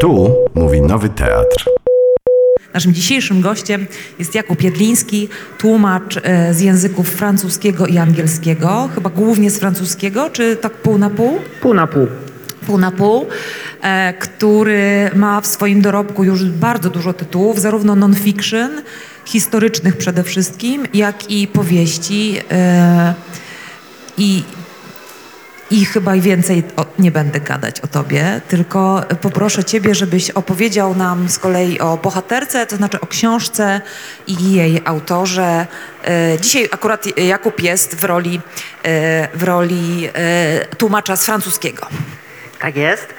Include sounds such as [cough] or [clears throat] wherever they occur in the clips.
Tu mówi Nowy Teatr. Naszym dzisiejszym gościem jest Jakub Jedliński, tłumacz e, z języków francuskiego i angielskiego, chyba głównie z francuskiego, czy tak pół na pół? Pół na pół. Pół na pół, e, który ma w swoim dorobku już bardzo dużo tytułów, zarówno non-fiction, historycznych przede wszystkim, jak i powieści. e, I i chyba więcej o, nie będę gadać o tobie, tylko poproszę ciebie, żebyś opowiedział nam z kolei o bohaterce, to znaczy o książce i jej autorze. E, Dzisiaj akurat Jakub jest w roli, e, w roli e, tłumacza z francuskiego. Tak jest.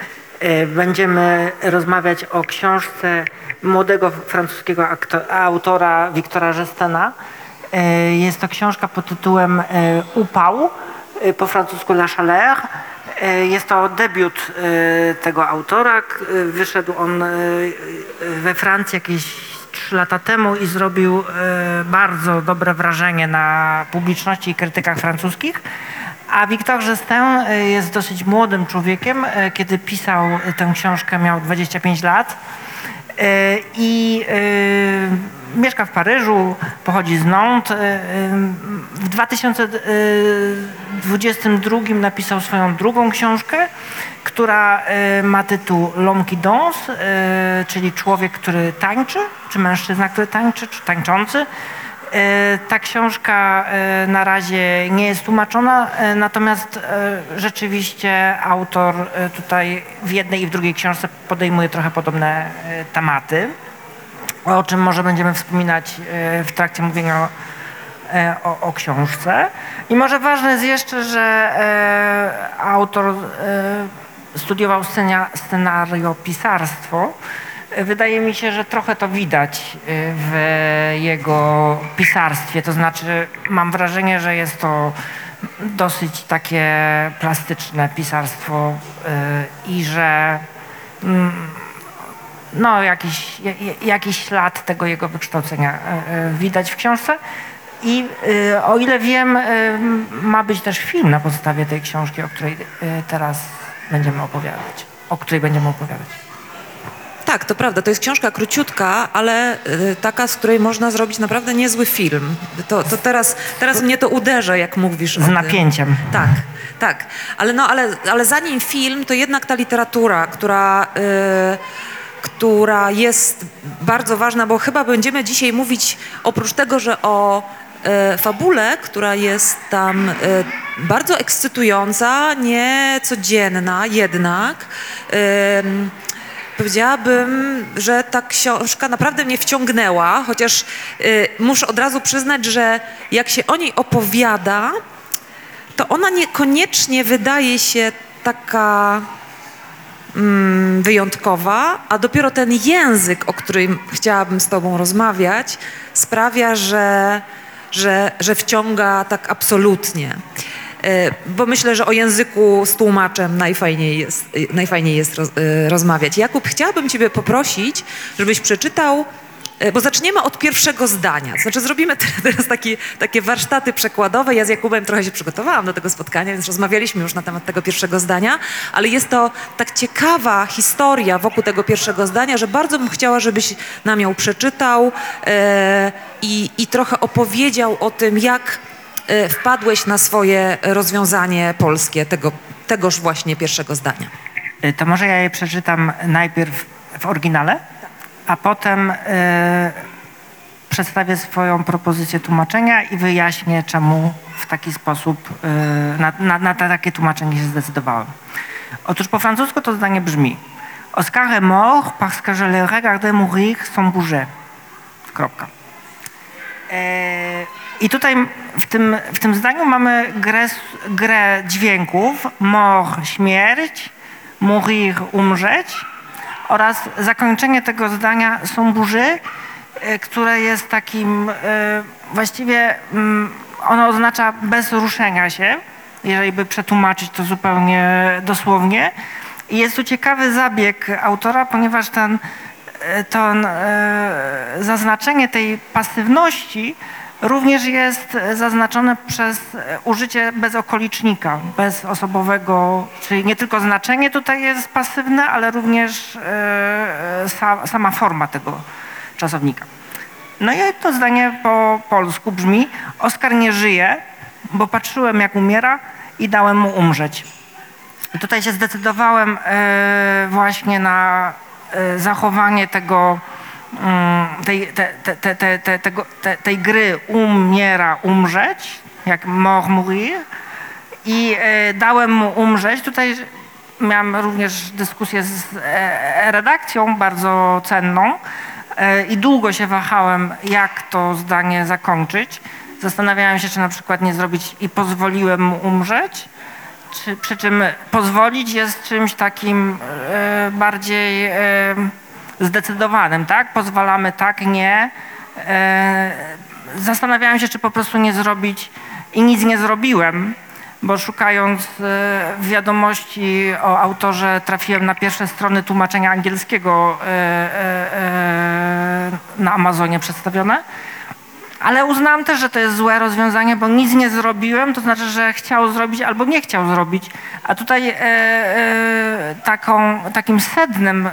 Będziemy rozmawiać o książce młodego francuskiego autora Wiktora Żestena. Jest to książka pod tytułem Upał, po francusku La Chaleur. E, Jest to debiut e, tego autora. Wyszedł on we Francji jakieś trzy lata temu i zrobił bardzo dobre wrażenie na publiczności i krytykach francuskich. A Wiktor Żestę y, jest dosyć młodym człowiekiem. Y, Kiedy pisał tę książkę, miał 25 lat. Y, I y, mieszka w Paryżu, pochodzi z Nantes. Y, W 2022 napisał swoją drugą książkę, która ma tytuł L'homme qui czyli człowiek, który tańczy, czy mężczyzna, który tańczy, czy tańczący. E, Ta książka e, na razie nie jest tłumaczona, e, natomiast rzeczywiście autor tutaj w jednej i w drugiej książce podejmuje trochę podobne tematy, o czym może będziemy wspominać w trakcie mówienia o, o, książce. I może ważne jest jeszcze, że autor studiował scenia, scenariopisarstwo. Wydaje mi się, że trochę to widać e, w jego pisarstwie. To znaczy, mam wrażenie, że jest to dosyć takie plastyczne pisarstwo e, i że mm, no, jakiś, ja- ja- jakiś ślad tego jego wykształcenia e, widać w książce. I o ile wiem, ma być też film na podstawie tej książki, o której teraz będziemy opowiadać. O której będziemy opowiadać. Tak, to prawda, to jest książka króciutka, ale y, taka, z której można zrobić naprawdę niezły film. To, to teraz, teraz mnie to uderza, jak mówisz Z napięciem. Tak, tak. Ale, no, ale, ale zanim film, to jednak ta literatura, która, y, która jest bardzo ważna, bo chyba będziemy dzisiaj mówić oprócz tego, że o y, fabule, która jest tam bardzo ekscytująca, niecodzienna jednak. Powiedziałabym, że ta książka naprawdę mnie wciągnęła, chociaż y, muszę od razu przyznać, że jak się o niej opowiada, to ona niekoniecznie wydaje się taka mm, wyjątkowa, a dopiero ten język, o którym chciałabym z Tobą rozmawiać, sprawia, że, że, że wciąga tak absolutnie. E, Bo myślę, że o języku z tłumaczem najfajniej jest, e, najfajniej jest roz, e, rozmawiać. Jakub, chciałabym Ciebie poprosić, żebyś przeczytał Bo zaczniemy od pierwszego zdania. Znaczy zrobimy te- [laughs] teraz taki, takie warsztaty przekładowe. Ja z Jakubem trochę się przygotowałam do tego spotkania, więc rozmawialiśmy już na temat tego pierwszego zdania, ale jest to tak ciekawa historia wokół tego pierwszego zdania, że bardzo bym chciała, żebyś nam ją przeczytał i, trochę opowiedział o tym, jak wpadłeś na swoje rozwiązanie polskie tego, tegoż właśnie pierwszego zdania. Y, To może ja je przeczytam najpierw w oryginale, a potem y, przedstawię swoją propozycję tłumaczenia i wyjaśnię, czemu w taki sposób y, na, na, na takie tłumaczenie się zdecydowałem. Otóż po francusku to zdanie brzmi Oscar est mort parce que je le regardais mourir sans bouger. Kropka. E, I tutaj w tym, w tym zdaniu mamy grę, grę dźwięków. Mort, śmierć, mourir, umrzeć. Oraz zakończenie tego zdania są burzy, e, które jest takim e, właściwie mm, ono oznacza bez ruszenia się, jeżeli by przetłumaczyć to zupełnie dosłownie. I jest tu ciekawy zabieg autora, ponieważ ten, e, e, zaznaczenie tej pasywności również jest zaznaczone przez e, użycie bezokolicznika, bezosobowego, czyli nie tylko znaczenie tutaj jest pasywne, ale również e, e, sa, sama forma tego czasownika. No i to zdanie po polsku brzmi Oskar nie żyje, bo patrzyłem jak umiera i dałem mu umrzeć. I tutaj się zdecydowałem właśnie na zachowanie tego, tej, te, te, te, te, te, tego, te, tej gry umiera, umrzeć, jak mort mourir i e, dałem mu umrzeć. Tutaj miałam również dyskusję z e, redakcją bardzo cenną e, i długo się wahałem, jak to zdanie zakończyć. Zastanawiałem się, czy na przykład nie zrobić i pozwoliłem mu umrzeć, czy, przy czym pozwolić jest czymś takim bardziej zdecydowanym, tak? Pozwalamy tak, nie. E, zastanawiałem się, czy po prostu nie zrobić i nic nie zrobiłem, bo szukając e, wiadomości o autorze trafiłem na pierwsze strony tłumaczenia angielskiego e, na Amazonie przedstawione. Ale uznałam też, że to jest złe rozwiązanie, bo nic nie zrobiłem, to znaczy, że chciał zrobić albo nie chciał zrobić. A tutaj e, e, taką, takim sednem e,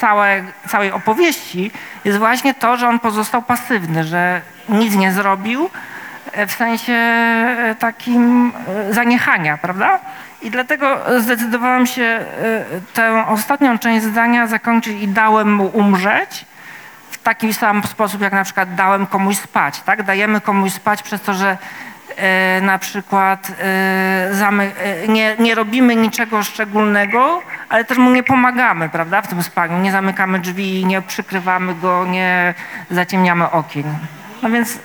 całe, całej opowieści jest właśnie to, że on pozostał pasywny, że nic nie zrobił e, w sensie e, takim e, zaniechania, prawda? I dlatego zdecydowałam się tę ostatnią część zdania zakończyć i dałem mu umrzeć w taki sam sposób, jak na przykład dałem komuś spać, tak? Dajemy komuś spać przez to, że na przykład e, e, nie, nie robimy niczego szczególnego, ale też mu nie pomagamy, prawda, w tym spaniu. Nie zamykamy drzwi, nie przykrywamy go, nie zaciemniamy okien. No więc e,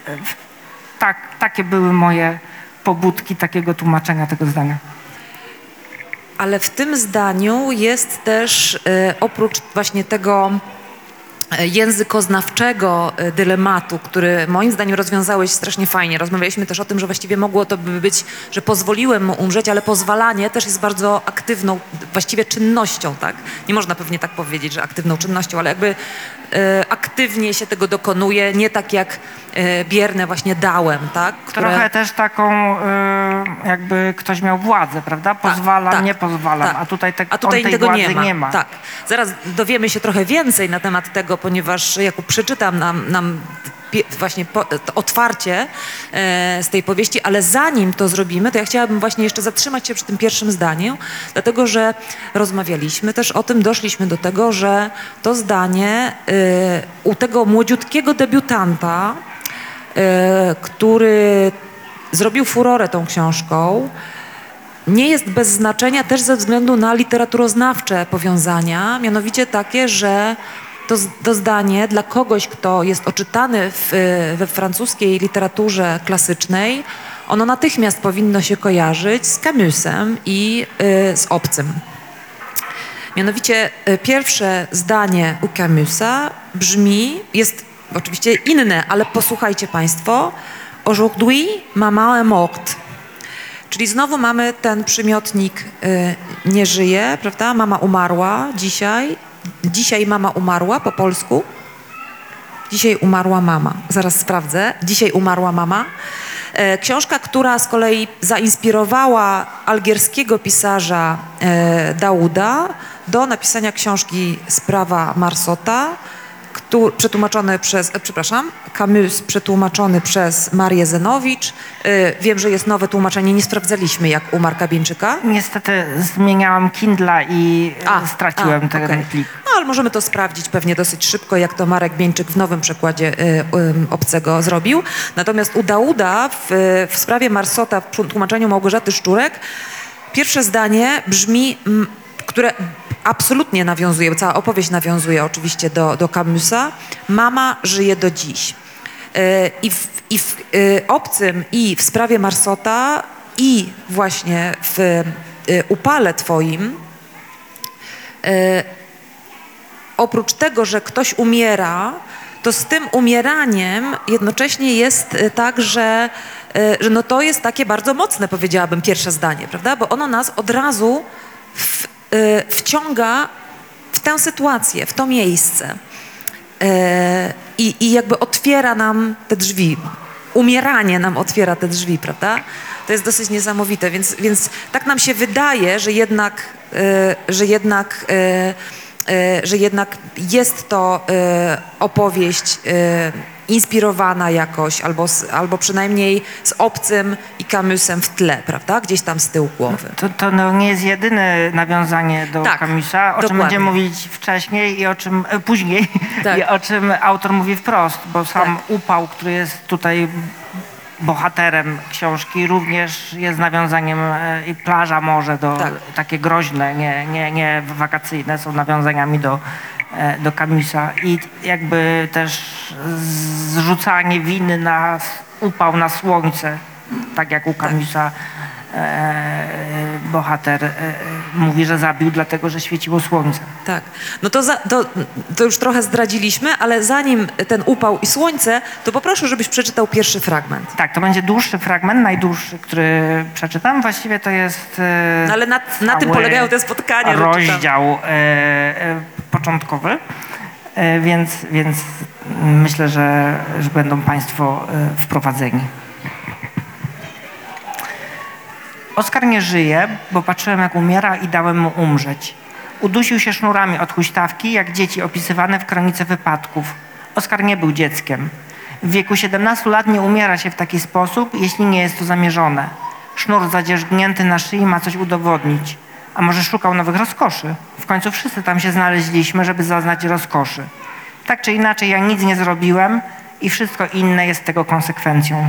tak, takie były moje pobudki takiego tłumaczenia tego zdania. Ale w tym zdaniu jest też e, oprócz właśnie tego e, językoznawczego e, dylematu, który moim zdaniem rozwiązałeś strasznie fajnie. Rozmawialiśmy też o tym, że właściwie mogło to by być, że pozwoliłem mu umrzeć, ale pozwalanie też jest bardzo aktywną właściwie czynnością, tak? Nie można pewnie tak powiedzieć, że aktywną czynnością, ale jakby e, aktywnie się tego dokonuje, nie tak jak e, bierne właśnie dałem, tak? Które- Trochę też taką, y, jakby ktoś miał władzę, prawda? Pozwalam, tak, nie pozwalam, tak. a tutaj, te, A tutaj tego władzy nie ma. Tak. Zaraz dowiemy się trochę więcej na temat tego, ponieważ Jakub przeczytam nam, nam właśnie po, otwarcie e, z tej powieści, ale zanim to zrobimy, to ja chciałabym właśnie jeszcze zatrzymać się przy tym pierwszym zdaniu, dlatego że rozmawialiśmy też o tym, doszliśmy do tego, że to zdanie e, u tego młodziutkiego debiutanta, e, który zrobił furorę tą książką, nie jest bez znaczenia też ze względu na literaturoznawcze powiązania, mianowicie takie, że to, to zdanie dla kogoś, kto jest oczytany w, y, we francuskiej literaturze klasycznej, ono natychmiast powinno się kojarzyć z Camusem i y, z obcym. Mianowicie y, pierwsze zdanie u Camusa brzmi, jest oczywiście inne, ale posłuchajcie Państwo. Aujourd'hui, maman est morte. Czyli znowu mamy ten przymiotnik y, nie żyje, prawda? Mama umarła dzisiaj. Dzisiaj mama umarła po polsku. Dzisiaj umarła mama. Zaraz sprawdzę. Dzisiaj umarła mama. E, Książka, która z kolei zainspirowała algierskiego pisarza e, Dauda do napisania książki Sprawa Marsota, któ- przetłumaczony przez, e, przepraszam, Camus przetłumaczony przez Marię Zenowicz. E, Wiem, że jest nowe tłumaczenie, nie sprawdzaliśmy jak u Marka Bieńczyka. Niestety zmieniałam Kindla i a, straciłem a, ten okej. plik. No, ale możemy to sprawdzić pewnie dosyć szybko, jak to Marek Bieńczyk w nowym przekładzie y, y, obcego zrobił. Natomiast u Dauda w, w sprawie Marsota w tłumaczeniu Małgorzaty Szczurek pierwsze zdanie brzmi, które absolutnie nawiązuje, cała opowieść nawiązuje oczywiście do, do Camusa. Mama żyje do dziś. Y, I w, i w y, obcym, i w sprawie Marsota, i właśnie w y, upale twoim oprócz tego, że ktoś umiera, to z tym umieraniem jednocześnie jest e, tak, że, e, że no to jest takie bardzo mocne, powiedziałabym, pierwsze zdanie, prawda? Bo ono nas od razu w, e, wciąga w tę sytuację, w to miejsce. E, i, i jakby otwiera nam te drzwi. Umieranie nam otwiera te drzwi, prawda? To jest dosyć niesamowite, więc, więc tak nam się wydaje, że jednak, y, że jednak, y, y, że jednak jest to y, opowieść y, inspirowana jakoś, albo, albo przynajmniej z obcym i Camusem w tle, prawda? Gdzieś tam z tyłu głowy. To, to no nie jest jedyne nawiązanie do Tak, Camusa, o czym dokładnie. będziemy mówić wcześniej i o czym e, później [laughs] Tak. i o czym autor mówi wprost, bo sam Tak. upał, który jest tutaj bohaterem książki, również jest nawiązaniem e, i plaża morze do Tak. takie groźne, nie, nie, nie wakacyjne, są nawiązaniami do, e, do Camusa i jakby też zrzucanie winy na upał na słońce, tak jak u Camusa e, bohater e, mówi, że zabił dlatego, że świeciło słońce. Tak. No to, za, to, to już trochę zdradziliśmy, ale zanim ten upał i słońce, to poproszę, żebyś przeczytał pierwszy fragment. Tak, to będzie dłuższy fragment, najdłuższy, który przeczytam. Właściwie to jest e, No ale na, na tym polegają te spotkania. czytam. rozdział e, e, początkowy, więc, więc myślę, że, że będą Państwo e, wprowadzeni. Oskar nie żyje, bo patrzyłem jak umiera i dałem mu umrzeć. Udusił się sznurami od huśtawki, jak dzieci opisywane w kronice wypadków. Oskar nie był dzieckiem. W wieku 17 lat nie umiera się w taki sposób, jeśli nie jest to zamierzone. Sznur zadzierzgnięty na szyi ma coś udowodnić. A może szukał nowych rozkoszy? W końcu wszyscy tam się znaleźliśmy, żeby zaznać rozkoszy. Tak czy inaczej, ja nic nie zrobiłem i wszystko inne jest tego konsekwencją.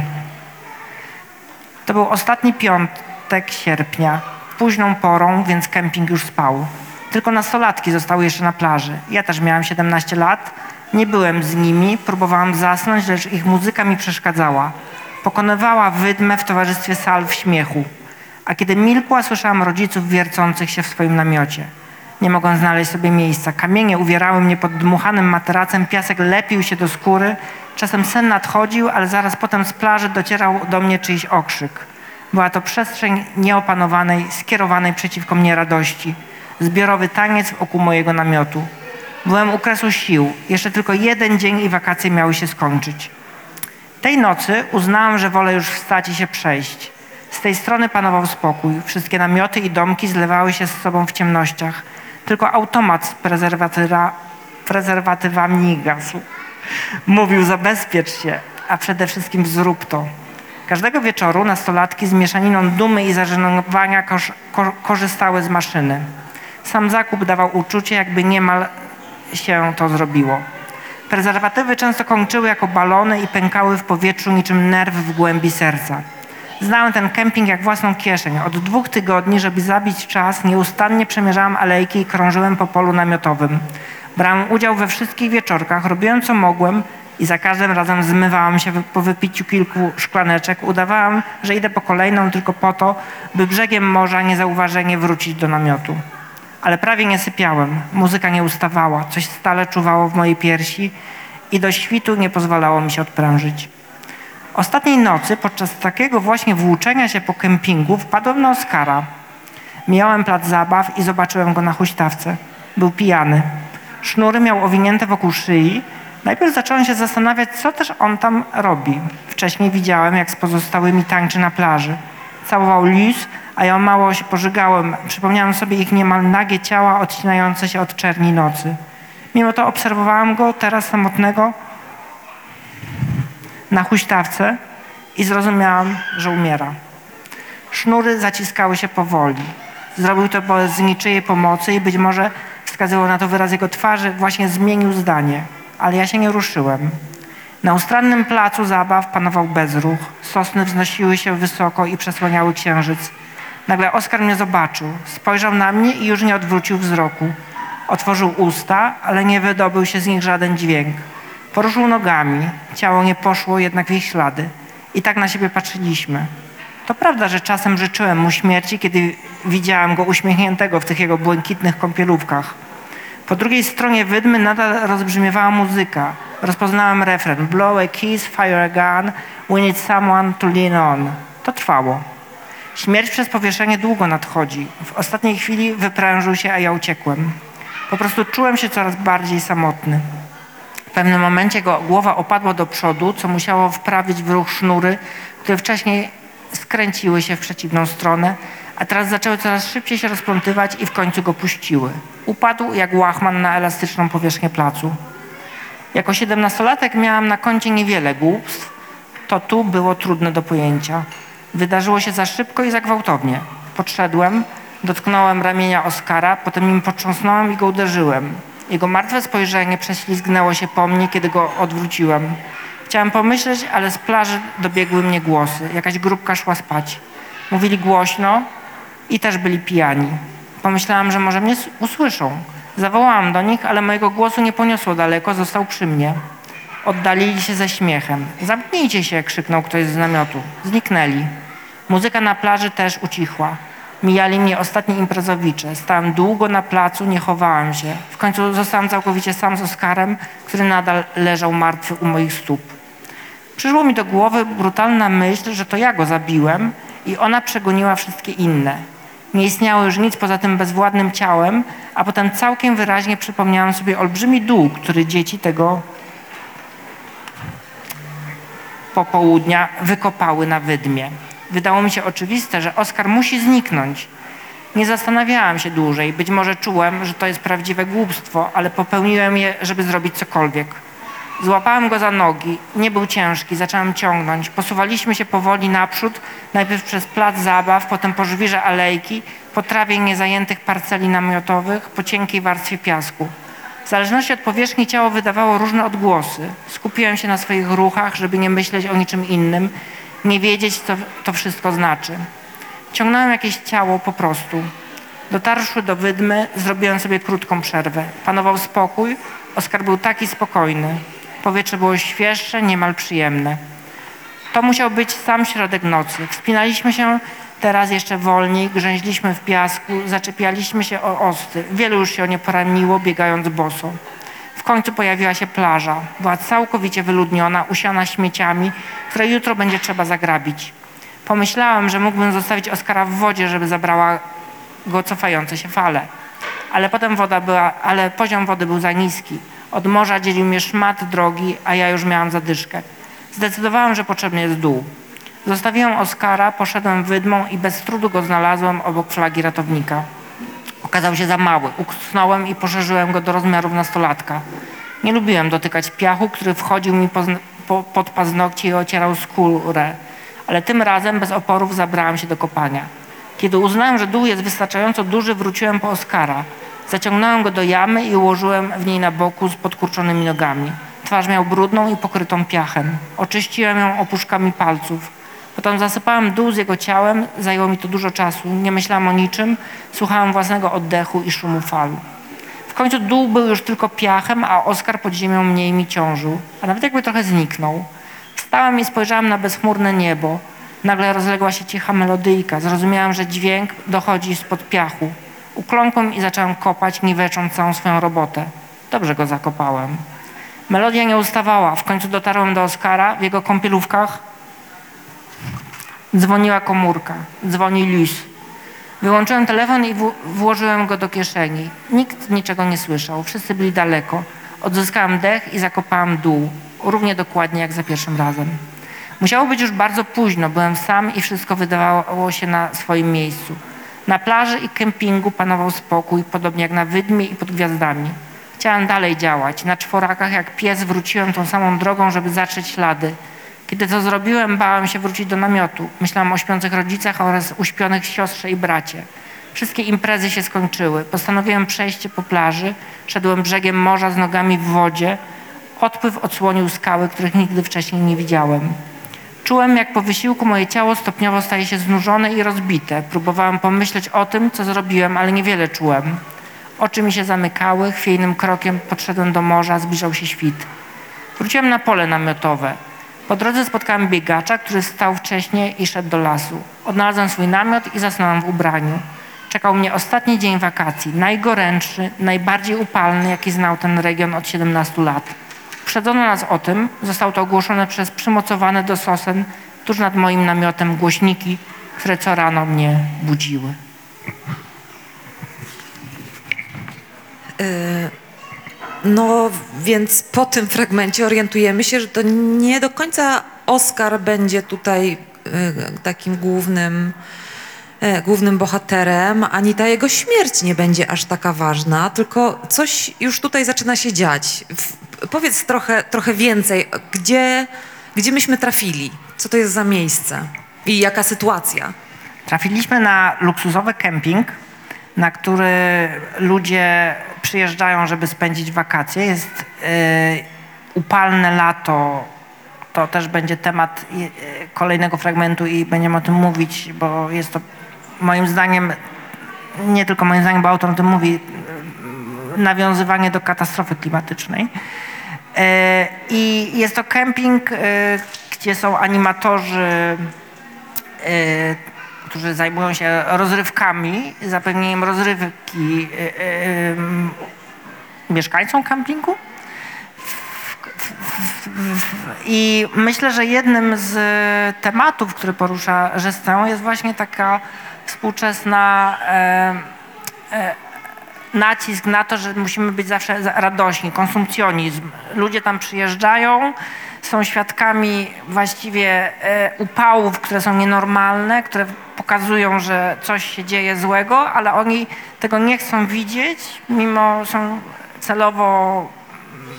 To był ostatni piątek sierpnia, późną porą, więc kemping już spał. Tylko nastolatki zostały jeszcze na plaży. Ja też miałem 17 lat. Nie byłem z nimi, próbowałam zasnąć, lecz ich muzyka mi przeszkadzała. Pokonywała wydmę w towarzystwie salw śmiechu. A kiedy milkła, słyszałam rodziców wiercących się w swoim namiocie. Nie mogłem znaleźć sobie miejsca. Kamienie uwierały mnie pod dmuchanym materacem, piasek lepił się do skóry. Czasem sen nadchodził, ale zaraz potem z plaży docierał do mnie czyjś okrzyk. Była to przestrzeń nieopanowanej, skierowanej przeciwko mnie radości. Zbiorowy taniec wokół mojego namiotu. Byłem u kresu sił. Jeszcze tylko jeden dzień i wakacje miały się skończyć. Tej nocy uznałam, że wolę już wstać i się przejść. Tej strony panował spokój. Wszystkie namioty i domki zlewały się z sobą w ciemnościach. Tylko automat z prezerwatywami gasł. Mówił, zabezpiecz się, a przede wszystkim zrób to. Każdego wieczoru nastolatki z mieszaniną dumy i zażenowania kosz, ko, korzystały z maszyny. Sam zakup dawał uczucie, jakby niemal się to zrobiło. Prezerwatywy często kończyły jako balony i pękały w powietrzu niczym nerw w głębi serca. Znałem ten kemping jak własną kieszeń. Od dwóch tygodni, żeby zabić czas, nieustannie przemierzałam alejki i krążyłem po polu namiotowym. Brałem udział we wszystkich wieczorkach, robiłem co mogłem i za każdym razem zmywałam się po wypiciu kilku szklaneczek. Udawałam, że idę po kolejną tylko po to, by brzegiem morza niezauważenie wrócić do namiotu. Ale prawie nie sypiałem. Muzyka nie ustawała. Coś stale czuwało w mojej piersi i do świtu nie pozwalało mi się odprężyć. Ostatniej nocy, podczas takiego właśnie włóczenia się po kempingu, wpadłem na Oskara. Mijałem plac zabaw i zobaczyłem go na huśtawce. Był pijany. Sznury miał owinięte wokół szyi. Najpierw zacząłem się zastanawiać, co też on tam robi. Wcześniej widziałem, jak z pozostałymi tańczy na plaży. Całował Luz, a ja mało się pożygałem. Przypomniałem sobie ich niemal nagie ciała odcinające się od czerni nocy. Mimo to obserwowałem go teraz samotnego na huśtawce i zrozumiałam, że umiera. Sznury zaciskały się powoli. Zrobił to bez niczyjej pomocy i być może wskazywał na to wyraz jego twarzy, właśnie zmienił zdanie. Ale ja się nie ruszyłem. Na ustrannym placu zabaw panował bezruch. Sosny wznosiły się wysoko i przesłaniały księżyc. Nagle Oskar mnie zobaczył. Spojrzał na mnie i już nie odwrócił wzroku. Otworzył usta, ale nie wydobył się z nich żaden dźwięk. Poruszył nogami. Ciało nie poszło jednak w ich ślady. I tak na siebie patrzyliśmy. To prawda, że czasem życzyłem mu śmierci, kiedy widziałem go uśmiechniętego w tych jego błękitnych kąpielówkach. Po drugiej stronie wydmy nadal rozbrzmiewała muzyka. Rozpoznałem refren Blow a kiss, fire a gun, we need someone to lean on. To trwało. Śmierć przez powieszenie długo nadchodzi. W ostatniej chwili wyprężył się, a ja uciekłem. Po prostu czułem się coraz bardziej samotny. Pewnym momencie jego głowa opadła do przodu, co musiało wprawić w ruch sznury, które wcześniej skręciły się w przeciwną stronę, a teraz zaczęły coraz szybciej się rozplątywać i w końcu go puściły. Upadł jak łachman na elastyczną powierzchnię placu. Jako siedemnastolatek miałam na koncie niewiele głupstw, to tu było trudne do pojęcia. Wydarzyło się za szybko i za gwałtownie. Podszedłem, dotknąłem ramienia Oskara, potem nim potrząsnąłem i go uderzyłem. Jego martwe spojrzenie prześlizgnęło się po mnie, kiedy go odwróciłem. Chciałem pomyśleć, ale z plaży dobiegły mnie głosy. Jakaś grupka szła spać. Mówili głośno i też byli pijani. Pomyślałam, że może mnie usłyszą. Zawołałam do nich, ale mojego głosu nie poniosło daleko, został przy mnie. Oddalili się ze śmiechem. Zamknijcie się, krzyknął ktoś z namiotu. Zniknęli. Muzyka na plaży też ucichła. Mijali mnie ostatni imprezowicze. Stałem długo na placu, nie chowałem się. W końcu zostałem całkowicie sam z Oskarem, który nadal leżał martwy u moich stóp. Przyszło mi do głowy brutalna myśl, że to ja go zabiłem i ona przegoniła wszystkie inne. Nie istniało już nic poza tym bezwładnym ciałem, a potem całkiem wyraźnie przypomniałam sobie olbrzymi dół, który dzieci tego popołudnia wykopały na wydmie. Wydało mi się oczywiste, że Oskar musi zniknąć. Nie zastanawiałam się dłużej. Być może czułem, że to jest prawdziwe głupstwo, ale popełniłem je, żeby zrobić cokolwiek. Złapałem go za nogi. Nie był ciężki. Zacząłem ciągnąć. Posuwaliśmy się powoli naprzód, najpierw przez plac zabaw, potem po żwirze alejki, po trawie niezajętych parceli namiotowych, po cienkiej warstwie piasku. W zależności od powierzchni ciało wydawało różne odgłosy. Skupiłem się na swoich ruchach, żeby nie myśleć o niczym innym, nie wiedzieć, co to wszystko znaczy. Ciągnąłem jakieś ciało po prostu. Dotarłszy do wydmy, zrobiłem sobie krótką przerwę. Panował spokój. Oskar był taki spokojny. Powietrze było świeższe, niemal przyjemne. To musiał być sam środek nocy. Wspinaliśmy się teraz jeszcze wolniej, grzęźliśmy w piasku, zaczepialiśmy się o osty. Wielu już się o nie poraniło, biegając boso. Końcu pojawiła się plaża. Była całkowicie wyludniona, usiana śmieciami, które jutro będzie trzeba zagrabić. Pomyślałem, że mógłbym zostawić Oskara w wodzie, żeby zabrała go cofające się fale. Ale potem woda była, ale poziom wody był za niski. Od morza dzielił mnie szmat drogi, a ja już miałam zadyszkę. Zdecydowałem, że potrzebny jest dół. Zostawiłem Oskara, poszedłem wydmą i bez trudu go znalazłem obok flagi ratownika. Okazał się za mały. Utknąłem i poszerzyłem go do rozmiarów nastolatka. Nie lubiłem dotykać piachu, który wchodził mi po, pod paznokcie i ocierał skórę, ale tym razem bez oporów zabrałem się do kopania. Kiedy uznałem, że dół jest wystarczająco duży, wróciłem po Oskara. Zaciągnąłem go do jamy i ułożyłem w niej na boku z podkurczonymi nogami. Twarz miał brudną i pokrytą piachem. Oczyściłem ją opuszkami palców. Potem zasypałem dół z jego ciałem, zajęło mi to dużo czasu. Nie myślałem o niczym, słuchałem własnego oddechu i szumu fal. W końcu dół był już tylko piachem, a Oskar pod ziemią mniej mi ciążył, a nawet jakby trochę zniknął. Wstałem i spojrzałem na bezchmurne niebo. Nagle rozległa się cicha melodyjka. Zrozumiałem, że dźwięk dochodzi spod piachu. Ukląkłem i zacząłem kopać, niwecząc całą swoją robotę. Dobrze go zakopałem. Melodia nie ustawała. W końcu dotarłem do Oskara. W jego kąpielówkach dzwoniła komórka. Dzwoni Lis. Wyłączyłem telefon i włożyłem go do kieszeni. Nikt niczego nie słyszał. Wszyscy byli daleko. Odzyskałem dech i zakopałem dół. Równie dokładnie jak za pierwszym razem. Musiało być już bardzo późno. Byłem sam i wszystko wydawało się na swoim miejscu. Na plaży i kempingu panował spokój, podobnie jak na wydmie i pod gwiazdami. Chciałem dalej działać. Na czworakach jak pies wróciłem tą samą drogą, żeby zatrzeć ślady. Kiedy to zrobiłem, bałem się wrócić do namiotu. Myślałem o śpiących rodzicach oraz uśpionych siostrze i bracie. Wszystkie imprezy się skończyły. Postanowiłem przejście po plaży. Szedłem brzegiem morza z nogami w wodzie. Odpływ odsłonił skały, których nigdy wcześniej nie widziałem. Czułem, jak po wysiłku moje ciało stopniowo staje się znużone i rozbite. Próbowałem pomyśleć o tym, co zrobiłem, ale niewiele czułem. Oczy mi się zamykały, chwiejnym krokiem podszedłem do morza, zbliżał się świt. Wróciłem na pole namiotowe. Po drodze spotkałem biegacza, który stał wcześniej i szedł do lasu. Odnalazłem swój namiot i zasnąłem w ubraniu. Czekał mnie ostatni dzień wakacji, najgorętszy, najbardziej upalny, jaki znał ten region od 17 lat. Uprzedzono nas o tym, zostało to ogłoszone przez przymocowane do sosen tuż nad moim namiotem głośniki, które co rano mnie budziły. No więc po tym fragmencie orientujemy się, że to nie do końca Oskar będzie tutaj y, takim głównym, e, głównym bohaterem, ani ta jego śmierć nie będzie aż taka ważna, tylko coś już tutaj zaczyna się dziać. Powiedz trochę, trochę więcej, gdzie, gdzie myśmy trafili? Co to jest za miejsce? I jaka sytuacja? Trafiliśmy na luksusowy kemping, na który ludzie przyjeżdżają, żeby spędzić wakacje. Jest y, upalne lato. To też będzie temat y, kolejnego fragmentu i będziemy o tym mówić, bo jest to moim zdaniem, nie tylko moim zdaniem, bo autor o tym mówi, y, nawiązywanie do katastrofy klimatycznej. I jest to kemping, gdzie są animatorzy, którzy zajmują się rozrywkami, zapewnieniem rozrywki y, y, ym, mieszkańcom kempingu. I myślę, że jednym z tematów, który porusza Żestę, jest właśnie taka współczesna e, e, nacisk na to, że musimy być zawsze za- radośni, konsumpcjonizm. Ludzie tam przyjeżdżają, są świadkami właściwie e, upałów, które są nienormalne, które pokazują, że coś się dzieje złego, ale oni tego nie chcą widzieć, mimo są celowo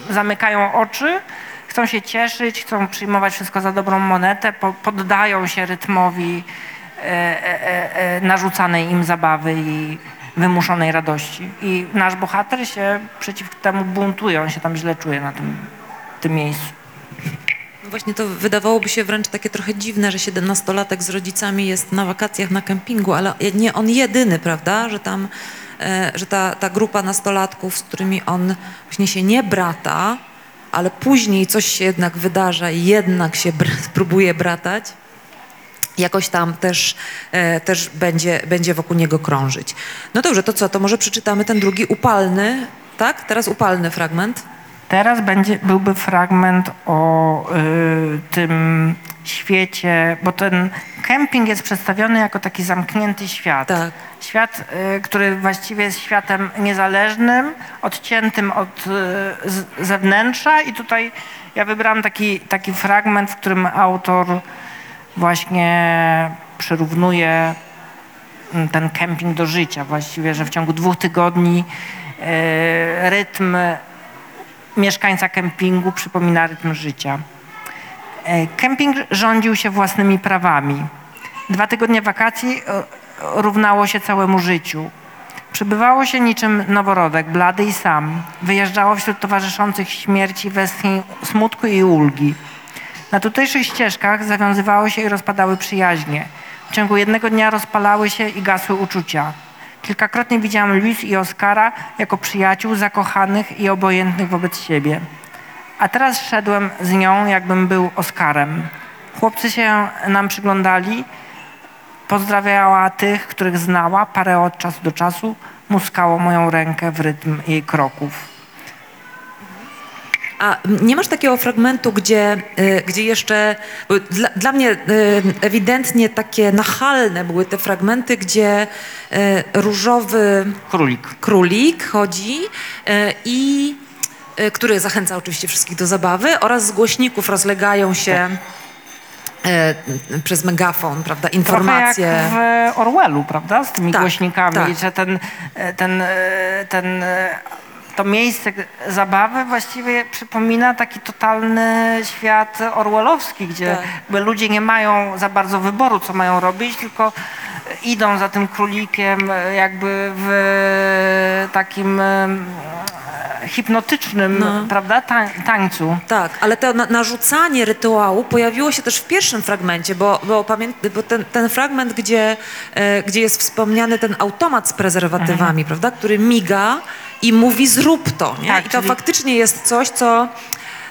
zamykają oczy, chcą się cieszyć, chcą przyjmować wszystko za dobrą monetę, po, poddają się rytmowi e, e, e, narzucanej im zabawy i wymuszonej radości. I nasz bohater się przeciw temu buntuje, on się tam źle czuje na tym, tym miejscu. No Właśnie to wydawałoby się wręcz takie trochę dziwne, że siedemnastolatek z rodzicami jest na wakacjach na kempingu, ale nie on jedyny, prawda? Że tam, e, że ta, ta grupa nastolatków, z którymi on właśnie się nie brata, ale później coś się jednak wydarza i jednak się br- próbuje bratać, jakoś tam też, e, też będzie, będzie wokół niego krążyć. No dobrze, to co, to może przeczytamy ten drugi upalny, tak? Teraz upalny fragment. Teraz będzie, byłby fragment o y, tym świecie, bo ten kemping jest przedstawiony jako taki zamknięty świat. Tak. Świat, y, który właściwie jest światem niezależnym, odciętym od y, zewnętrza i tutaj ja wybrałam taki, taki fragment, w którym autor właśnie przyrównuje mm, ten kemping do życia właściwie, że w ciągu dwóch tygodni y, rytm mieszkańca kempingu przypomina rytm życia. E, Kemping rządził się własnymi prawami. Dwa tygodnie wakacji e, równało się całemu życiu. Przebywało się niczym noworodek, blady i sam. Wyjeżdżało wśród towarzyszących śmierci westchnień smutku i ulgi. Na tutejszych ścieżkach zawiązywały się i rozpadały przyjaźnie. W ciągu jednego dnia rozpalały się i gasły uczucia. Kilkakrotnie widziałam Luis i Oskara jako przyjaciół zakochanych i obojętnych wobec siebie. A teraz szedłem z nią, jakbym był Oskarem. Chłopcy się nam przyglądali. Pozdrawiała tych, których znała. Parę od czasu do czasu muskało moją rękę w rytm jej kroków. A nie masz takiego fragmentu, gdzie, y, gdzie jeszcze. Dla, dla mnie y, ewidentnie takie nachalne były te fragmenty, gdzie y, różowy Królik. królik chodzi i. który zachęca oczywiście wszystkich do zabawy, oraz z głośników rozlegają się y, przez megafon, prawda, informacje. Trochę jak w Orwellu, prawda? Z tymi Tak, głośnikami. tak. Że ten, ten, ten, to miejsce zabawy właściwie przypomina taki totalny świat orwellowski, gdzie Tak. ludzie nie mają za bardzo wyboru, co mają robić, tylko idą za tym królikiem jakby w takim hipnotycznym, No. prawda, tań, tańcu. Tak, ale to na, narzucanie rytuału pojawiło się też w pierwszym fragmencie, bo, bo, pamię, bo ten, ten fragment, gdzie, e, gdzie jest wspomniany ten automat z prezerwatywami, prawda, który miga i mówi zrób to, nie? Tak, I to czyli- faktycznie jest coś, co,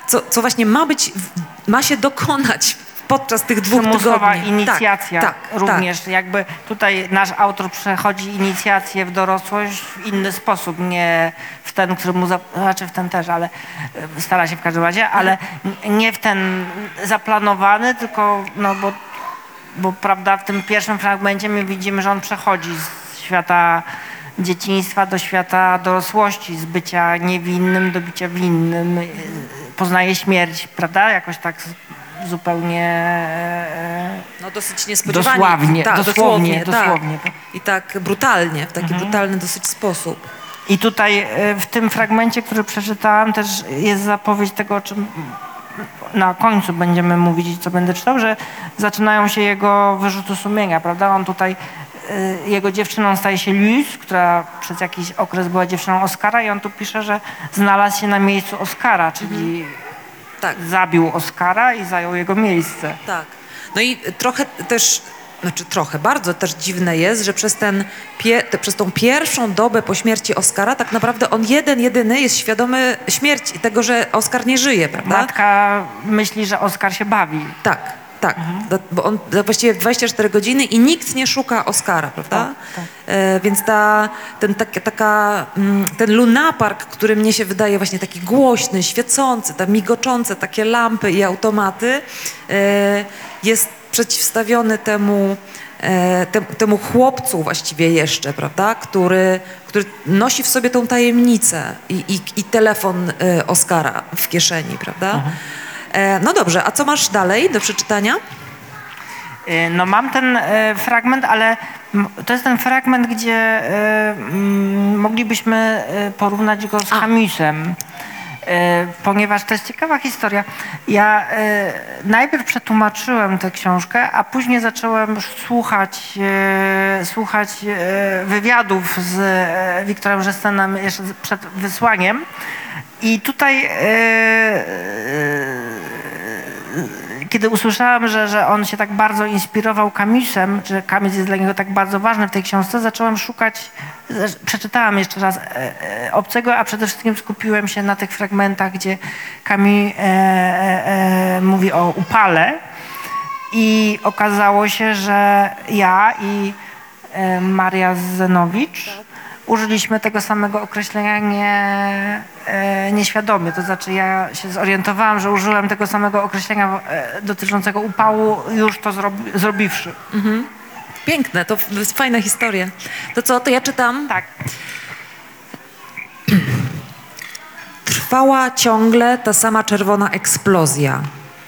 co, co właśnie ma być, ma się dokonać podczas tych dwóch Przymusowa tygodni. inicjacja tak, tak, również. Jakby tutaj nasz autor przechodzi inicjację w dorosłość w inny sposób, nie w ten, który mu, znaczy w ten też, ale e, stara się w każdym razie, ale nie w ten zaplanowany, tylko no bo, bo prawda w tym pierwszym fragmencie my widzimy, że on przechodzi z świata dzieciństwa do świata dorosłości, z bycia niewinnym do bycia winnym. y, Poznaje śmierć, prawda? Jakoś tak zupełnie e, No dosyć niespodziewanie. Dosłownie, tak, dosłownie, tak. dosłownie. I tak brutalnie, w taki Mhm. brutalny dosyć sposób. I tutaj e, w tym fragmencie, który przeczytałam, też jest zapowiedź tego, o czym na końcu będziemy mówić co będę czytał, że zaczynają się jego wyrzuty sumienia, prawda? On tutaj, jego dziewczyną staje się Luz, która przez jakiś okres była dziewczyną Oscara i on tu pisze, że znalazł się na miejscu Oscara, czyli Tak. zabił Oscara i zajął jego miejsce. Tak. No i trochę też, znaczy trochę, bardzo też dziwne jest, że przez, ten te, przez tą pierwszą dobę po śmierci Oscara tak naprawdę on jeden, jedyny jest świadomy śmierci, tego, że Oskar nie żyje, prawda? Matka myśli, że Oskar się bawi. Tak, tak. Do- Bo on do- właściwie 24 godziny i nikt nie szuka Oscara, prawda? Tak, tak. E, więc ta, ten, tak, taka, mm, ten lunapark, który mnie się wydaje właśnie taki głośny, świecący, te migoczące takie lampy i automaty, e, jest przeciwstawiony temu, e, te, temu chłopcu właściwie jeszcze, prawda? Który, który nosi w sobie tą tajemnicę i, i, i telefon e, Oscara w kieszeni, prawda? E, no dobrze, a co masz dalej do przeczytania? Y, No mam ten e, fragment, ale to jest ten fragment, gdzie e, moglibyśmy e, porównać go z A. E, Ponieważ to jest ciekawa historia. Ja e, najpierw przetłumaczyłem tę książkę, a później zacząłem słuchać, e, słuchać wywiadów z Wiktorem Żestenem jeszcze przed wysłaniem. I tutaj kiedy usłyszałam, że, że on się tak bardzo inspirował Camusem, że Camus jest dla niego tak bardzo ważny w tej książce, zacząłem szukać, przeczytałam jeszcze raz e, e, Obcego, a przede wszystkim skupiłem się na tych fragmentach, gdzie Camus e, e, e, mówi o upale i okazało się, że ja i Maria Zenowicz użyliśmy tego samego określenia nie, e, nieświadomie. To znaczy ja się zorientowałam, że użyłem tego samego określenia e, dotyczącego upału już to zrobi, zrobiwszy. Piękne, to jest fajna historia. To co, to ja czytam? Tak. [clears throat] Trwała ciągle ta sama czerwona eksplozja.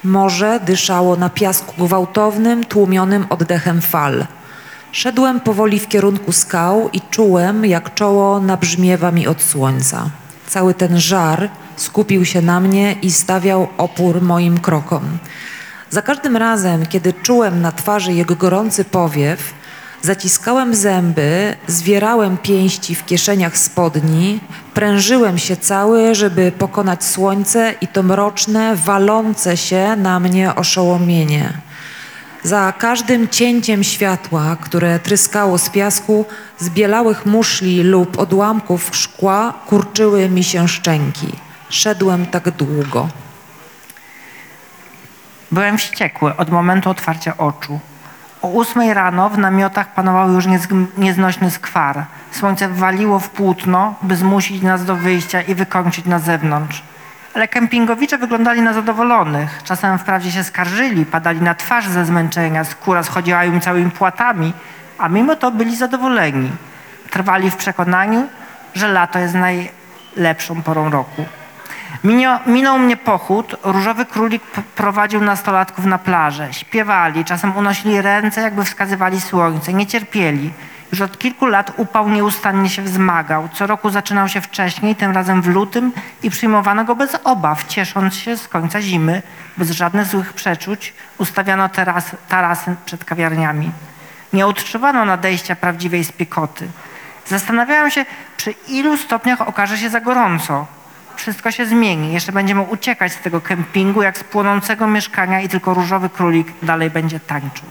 Morze dyszało na piasku gwałtownym, tłumionym oddechem fal. Szedłem powoli w kierunku skał i czułem, jak czoło nabrzmiewa mi od słońca. Cały ten żar skupił się na mnie i stawiał opór moim krokom. Za każdym razem, kiedy czułem na twarzy jego gorący powiew, zaciskałem zęby, zwierałem pięści w kieszeniach spodni, prężyłem się cały, żeby pokonać słońce i to mroczne, walące się na mnie oszołomienie. Za każdym cięciem światła, które tryskało z piasku, z bielałych muszli lub odłamków szkła kurczyły mi się szczęki. Szedłem tak długo. Byłem wściekły od momentu otwarcia oczu. O ósmej rano w namiotach panował już nieznośny skwar. Słońce waliło w płótno, by zmusić nas do wyjścia i wykończyć na zewnątrz. Ale kempingowicze wyglądali na zadowolonych. Czasem wprawdzie się skarżyli, padali na twarz ze zmęczenia, skóra schodziła im całymi płatami, a mimo to byli zadowoleni. Trwali w przekonaniu, że lato jest najlepszą porą roku. Minio, minął mnie pochód, różowy królik prowadził nastolatków na plażę. Śpiewali, czasem unosili ręce, jakby wskazywali słońce. Nie cierpieli. Już od kilku lat upał nieustannie się wzmagał. Co roku zaczynał się wcześniej, tym razem w lutym i przyjmowano go bez obaw, ciesząc się z końca zimy. Bez żadnych złych przeczuć ustawiano teras, tarasy przed kawiarniami. Nie odczuwano nadejścia prawdziwej spiekoty. Zastanawiałam się, przy ilu stopniach okaże się za gorąco. Wszystko się zmieni. Jeszcze będziemy uciekać z tego kempingu, jak z płonącego mieszkania i tylko różowy królik dalej będzie tańczył.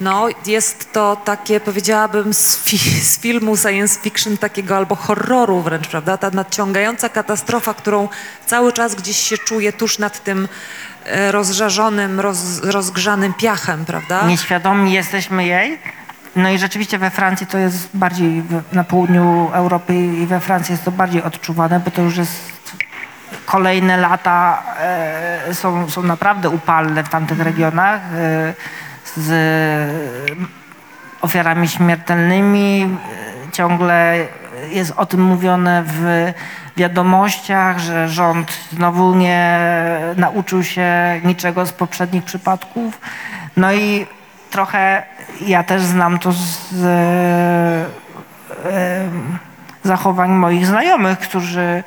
No, jest to takie, powiedziałabym, z, fi z filmu science fiction takiego albo horroru wręcz, prawda? Ta nadciągająca katastrofa, którą cały czas gdzieś się czuje tuż nad tym e, rozżarzonym, roz, rozgrzanym piachem, prawda? Nieświadomi jesteśmy jej. No i rzeczywiście we Francji to jest bardziej, na południu Europy i we Francji jest to bardziej odczuwane, bo to już jest kolejne lata e, są, są naprawdę upalne w tamtych regionach. E, z, ofiarami śmiertelnymi. E, Ciągle jest o tym mówione w wiadomościach, że rząd znowu nie nauczył się niczego z poprzednich przypadków. No i trochę ja też znam to z e, e, zachowań moich znajomych, którzy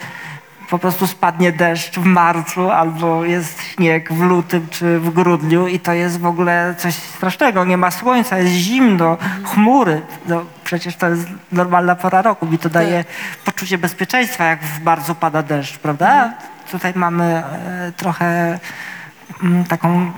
po prostu spadnie deszcz w marcu albo jest śnieg w lutym czy w grudniu i to jest w ogóle coś strasznego. Nie ma słońca, jest zimno, chmury. No, przecież to jest normalna pora roku. Mi to daje poczucie bezpieczeństwa, jak w bardzo pada deszcz, prawda? Tutaj mamy e, trochę mm, taką...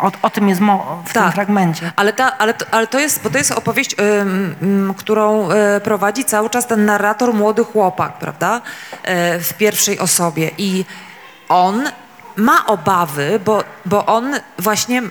O, o tym jest mo- w tym Tak. fragmencie. Ale, ta, ale, to, ale to jest, bo to jest opowieść, ym, ym, którą y, prowadzi cały czas ten narrator, młody chłopak, prawda? Y, w pierwszej osobie. I on ma obawy, bo, bo on właśnie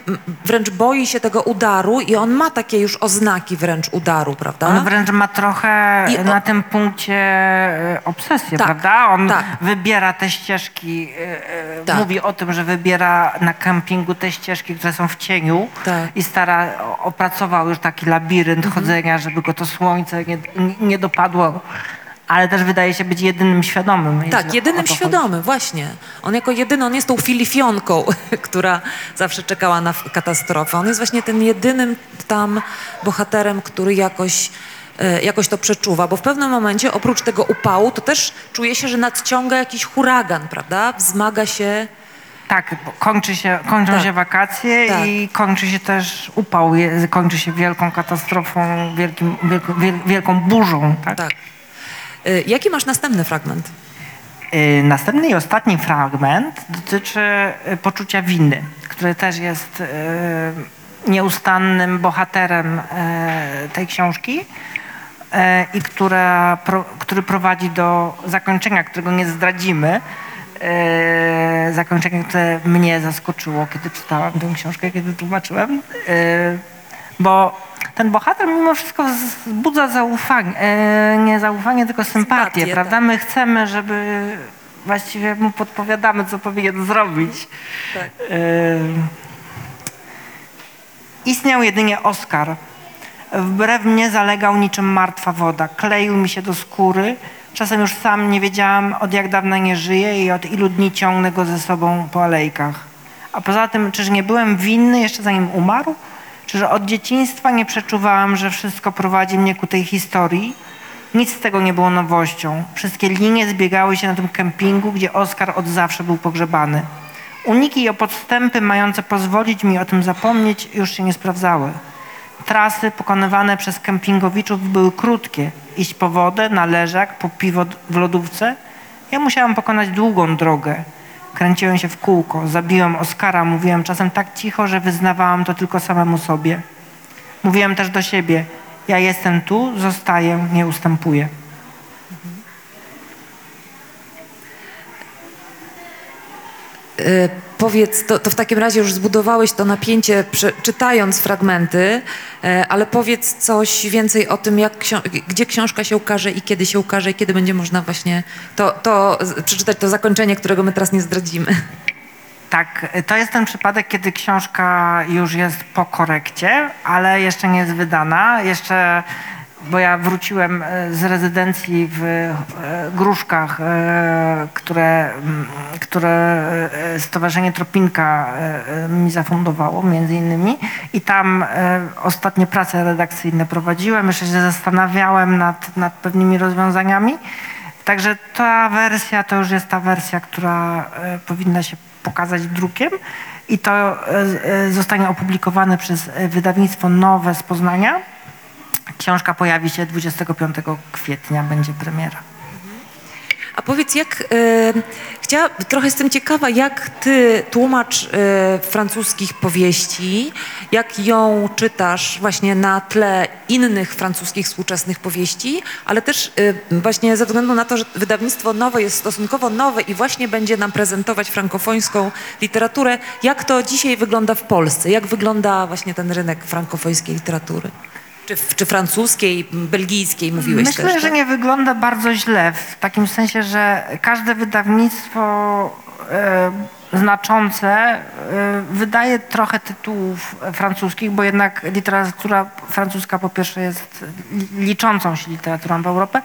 wręcz boi się tego udaru i on ma takie już oznaki wręcz udaru, prawda? On wręcz ma trochę I na tym punkcie e, obsesję, Tak, prawda? On tak. wybiera te ścieżki, e, e, Tak. mówi o tym, że wybiera na kempingu te ścieżki, które są w cieniu Tak. i stara, opracował już taki labirynt Mhm. chodzenia, żeby go to słońce nie- nie dopadło. Ale też wydaje się być jedynym świadomym. Tak, jedynym to chodzi. świadomym, właśnie. On jako jedyny, on jest tą filifionką, [laughs] która zawsze czekała na katastrofę. On jest właśnie tym jedynym tam bohaterem, który jakoś, e, jakoś to przeczuwa, bo w pewnym momencie oprócz tego upału to też czuje się, że nadciąga jakiś huragan, prawda? Wzmaga się... Tak, kończy się, kończą Tak. się wakacje Tak. i kończy się też upał, kończy się wielką katastrofą, wielkim, wielką, wiel- wielką burzą. Tak? Tak. E, Jaki masz następny fragment? Y, Następny i ostatni fragment dotyczy y, poczucia winy, które też jest y, nieustannym bohaterem y, tej książki y, i która, który prowadzi do zakończenia, którego nie zdradzimy. Y, Zakończenie, które mnie zaskoczyło, kiedy czytałam tę książkę, kiedy tłumaczyłem. Y, Bo ten bohater mimo wszystko wzbudza zaufanie, e, nie zaufanie, tylko sympatię, Sympatię, prawda? tak. My chcemy, żeby właściwie mu podpowiadamy, co powinien zrobić. Tak. E, Istniał jedynie Oskar. Wbrew mnie zalegał niczym martwa woda. Kleił mi się do skóry. Czasem już sam nie wiedziałam, od jak dawna nie żyje i od ilu dni ciągnę go ze sobą po alejkach. A poza tym, czyż nie byłem winny jeszcze zanim umarł? Czyż od dzieciństwa nie przeczuwałam, że wszystko prowadzi mnie ku tej historii? Nic z tego nie było nowością. Wszystkie linie zbiegały się na tym kempingu, gdzie Oskar od zawsze był pogrzebany. Uniki i podstępy mające pozwolić mi o tym zapomnieć już się nie sprawdzały. Trasy pokonywane przez kempingowiczów były krótkie. Iść po wodę, na leżak, po piwo w lodówce. Ja musiałam pokonać długą drogę. Kręciłem się w kółko, zabiłem Oskara, mówiłem czasem tak cicho, że wyznawałam to tylko samemu sobie. Mówiłem też do siebie, ja jestem tu, zostaję, nie ustępuję. Powiedz, to, to w takim razie już zbudowałeś to napięcie prze, czytając fragmenty, e, ale powiedz coś więcej o tym, jak gdzie książka się ukaże i kiedy się ukaże i kiedy będzie można właśnie to, to przeczytać to zakończenie, którego my teraz nie zdradzimy. Tak, to jest ten przypadek, kiedy książka już jest po korekcie, ale jeszcze nie jest wydana. Jeszcze, bo ja wróciłem e, z rezydencji w e, Gruszkach, e, które, które Stowarzyszenie Tropinka mi zafundowało między innymi i tam ostatnie prace redakcyjne prowadziłem. Jeszcze się zastanawiałem nad, nad pewnymi rozwiązaniami. Także ta wersja to już jest ta wersja, która powinna się pokazać drukiem i to zostanie opublikowane przez wydawnictwo Nowe z Poznania. Książka pojawi się 25 kwietnia, będzie premiera. A powiedz, jak chciała, trochę jestem ciekawa, jak ty tłumacz e, francuskich powieści, jak ją czytasz właśnie na tle innych francuskich współczesnych powieści, ale też e, właśnie ze względu na to, że wydawnictwo nowe jest stosunkowo nowe i właśnie będzie nam prezentować frankofońską literaturę, jak to dzisiaj wygląda w Polsce? Jak wygląda właśnie ten rynek frankofońskiej literatury? Czy, czy francuskiej, belgijskiej mówiłeś Myślę, też, że tak? nie wygląda bardzo źle, w takim sensie, że każde wydawnictwo e, znaczące. Y, Wydaje trochę tytułów francuskich, bo jednak literatura francuska po pierwsze jest li- liczącą się literaturą w Europę.